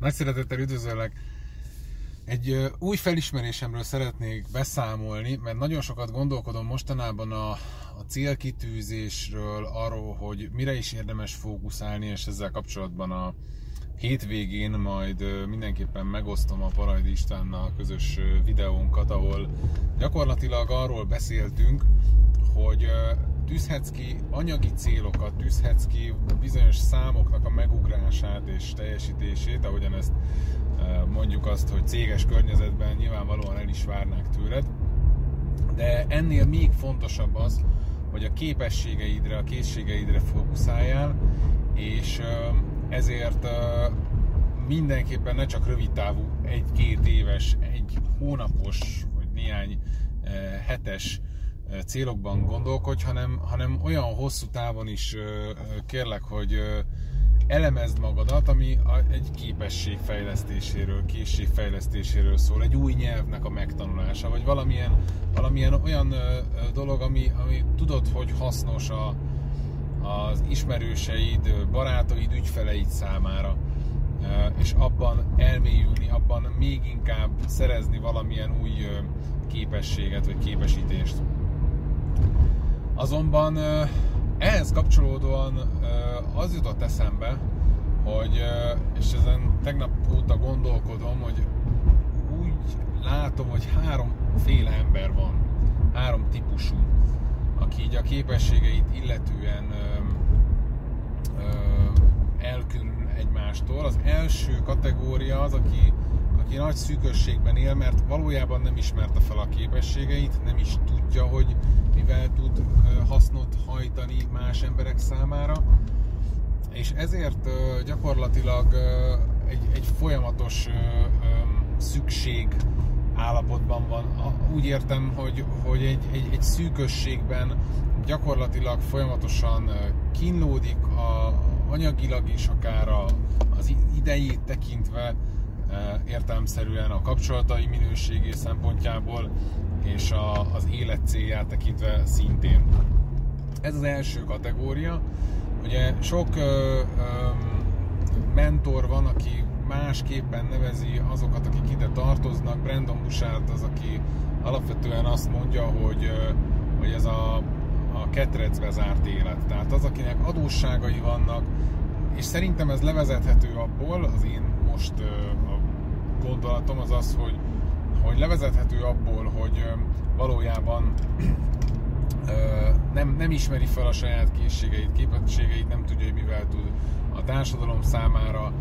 Nagy szeretettel üdvözöllek! Egy új felismerésemről szeretnék beszámolni, mert nagyon sokat gondolkodom mostanában a, a célkitűzésről, arról, hogy mire is érdemes fókuszálni, és ezzel kapcsolatban a hétvégén majd mindenképpen megosztom a Parajdi Istvánnal közös videónkat, ahol gyakorlatilag arról beszéltünk, hogy tűzhetsz ki anyagi célokat, tűzhetsz ki bizonyos számoknak a megugrását és teljesítését, ahogyan ezt e, mondjuk azt, hogy céges környezetben nyilvánvalóan el is várnák tőled, de ennél még fontosabb az, hogy a képességeidre, a készségeidre fókuszáljál, és e, ezért e, mindenképpen ne csak rövid távú, egy-két éves, egy hónapos, vagy néhány hetes célokban gondolkodj, hanem, hanem olyan hosszú távon is kérlek, hogy elemezd magadat, ami egy képesség fejlesztéséről, készség fejlesztéséről szól, egy új nyelvnek a megtanulása, vagy valamilyen, valamilyen olyan dolog, ami, ami tudod, hogy hasznos a, az ismerőseid, barátaid, ügyfeleid számára és abban elmélyülni, abban még inkább szerezni valamilyen új képességet vagy képesítést. Azonban ehhez kapcsolódóan az jutott eszembe, hogy, és ezen tegnap óta gondolkodom, hogy úgy látom, hogy háromféle ember van, három típusú, aki így a képességeit illetően elkülönül egymástól. Az első kategória az, aki aki nagy szűkösségben él, mert valójában nem ismerte fel a képességeit, nem is tudja, hogy mivel tud hasznot hajtani más emberek számára, és ezért gyakorlatilag egy, egy folyamatos szükség állapotban van. Úgy értem, hogy, hogy egy, egy, egy szűkösségben gyakorlatilag folyamatosan kínlódik a, anyagilag is, akár a, az idejét tekintve, értelmszerűen a kapcsolatai minőségé szempontjából és a, az élet célját tekintve szintén. Ez az első kategória. Ugye sok ö, ö, mentor van, aki másképpen nevezi azokat, akik ide tartoznak. Brandon Bouchard az, aki alapvetően azt mondja, hogy, hogy ez a, a ketrecbe zárt élet. Tehát az, akinek adósságai vannak, és szerintem ez levezethető abból, az én most a gondolatom az az, hogy, hogy levezethető abból, hogy valójában nem, nem ismeri fel a saját készségeit, képességeit, nem tudja, hogy mivel tud a társadalom számára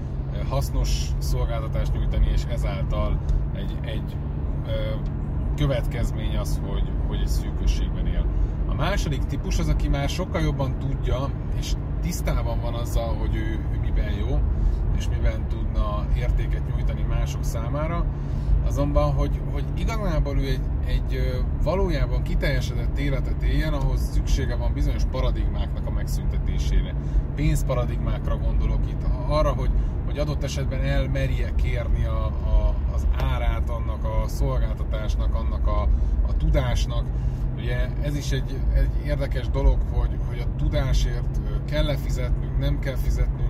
hasznos szolgáltatást nyújtani, és ezáltal egy, egy következmény az, hogy, hogy egy szűkösségben él. A második típus az, aki már sokkal jobban tudja, és tisztában van azzal, hogy ő, ő miben jó, és miben tudna értéket nyújtani mások számára, azonban, hogy, hogy igazából ő egy, egy valójában kiteljesedett életet éljen, ahhoz szüksége van bizonyos paradigmáknak a megszüntetésére. Pénzparadigmákra gondolok itt, arra, hogy, hogy adott esetben elmerje kérni a, a, az árát annak a szolgáltatásnak, annak a, a tudásnak. Ugye ez is egy, egy érdekes dolog, hogy, hogy a tudásért kell-e fizetnünk, nem kell fizetnünk,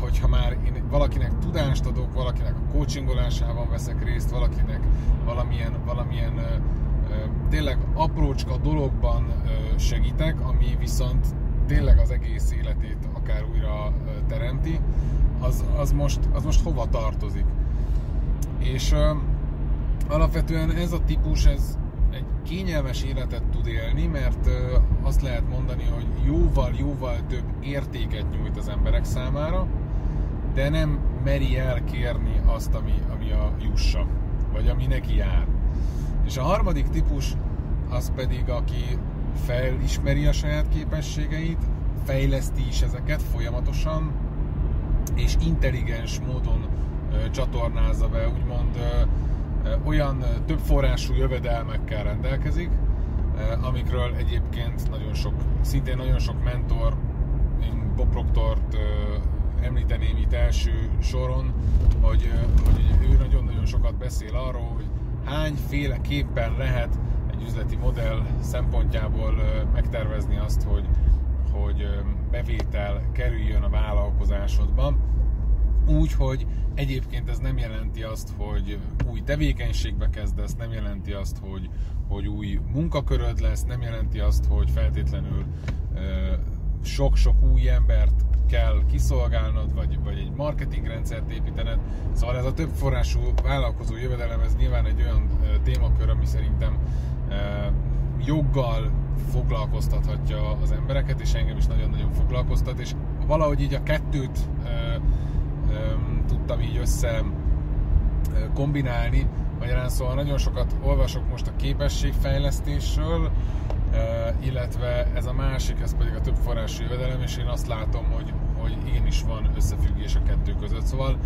hogyha már én valakinek tudást adok, valakinek a coachingolásában veszek részt, valakinek valamilyen, valamilyen tényleg aprócska dologban segítek, ami viszont tényleg az egész életét akár újra teremti, az, az, most, az most hova tartozik. És alapvetően ez a típus, ez, kényelmes életet tud élni, mert azt lehet mondani, hogy jóval-jóval több értéket nyújt az emberek számára, de nem meri elkérni azt, ami, ami a jussa, vagy ami neki jár. És a harmadik típus az pedig, aki felismeri a saját képességeit, fejleszti is ezeket folyamatosan, és intelligens módon ö, csatornázza be, úgymond ö, olyan több forrású jövedelmekkel rendelkezik, amikről egyébként nagyon sok, szintén nagyon sok mentor, én Bob Proctort említeném itt első soron, hogy, hogy ő nagyon-nagyon sokat beszél arról, hogy hányféleképpen lehet egy üzleti modell szempontjából megtervezni azt, hogy, hogy bevétel kerüljön a vállalkozásodban. Úgy, hogy egyébként ez nem jelenti azt, hogy új tevékenységbe kezdesz, nem jelenti azt, hogy, hogy új munkaköröd lesz, nem jelenti azt, hogy feltétlenül sok-sok új embert kell kiszolgálnod, vagy, vagy egy marketingrendszert építened. Szóval ez a több forrású vállalkozó jövedelem, ez nyilván egy olyan témakör, ami szerintem joggal foglalkoztathatja az embereket, és engem is nagyon-nagyon foglalkoztat, és valahogy így a kettőt tudtam így össze kombinálni. Magyarán szóval nagyon sokat olvasok most a képességfejlesztésről, illetve ez a másik, ez pedig a több forrású jövedelem, és én azt látom, hogy, hogy igenis van összefüggés a kettő között. Szóval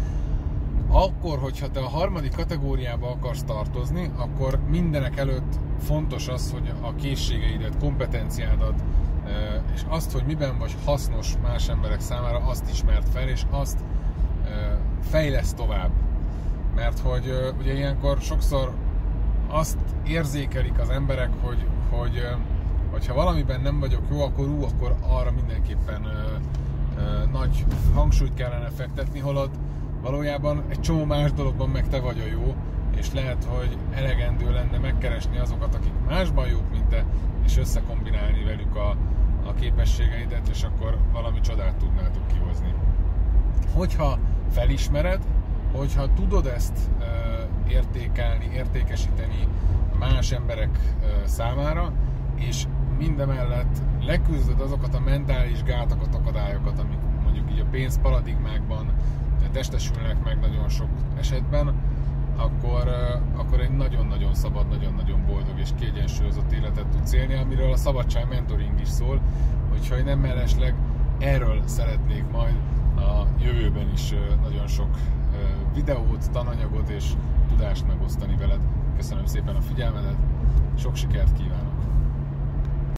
akkor, hogyha te a harmadik kategóriába akarsz tartozni, akkor mindenek előtt fontos az, hogy a készségeidet, kompetenciádat, és azt, hogy miben vagy hasznos más emberek számára, azt ismert fel, és azt fejlesz tovább. Mert hogy ugye ilyenkor sokszor azt érzékelik az emberek, hogy, hogy, hogy ha valamiben nem vagyok jó, akkor ú, akkor arra mindenképpen ö, ö, nagy hangsúlyt kellene fektetni, holott valójában egy csomó más dologban meg te vagy a jó, és lehet, hogy elegendő lenne megkeresni azokat, akik másban jók, mint te, és összekombinálni velük a, a képességeidet, és akkor valami csodát tudnátok kihozni. Hogyha felismered, hogyha tudod ezt értékelni, értékesíteni más emberek számára, és mindemellett leküzdöd azokat a mentális gátakat, akadályokat, amik mondjuk így a pénz paradigmákban testesülnek meg nagyon sok esetben, akkor, akkor egy nagyon-nagyon szabad, nagyon-nagyon boldog és kiegyensúlyozott életet tudsz élni, amiről a Szabadság Mentoring is szól, úgyhogy nem mellesleg erről szeretnék majd a jövőben is nagyon sok videót, tananyagot és tudást megosztani veled. Köszönöm szépen a figyelmedet, sok sikert kívánok!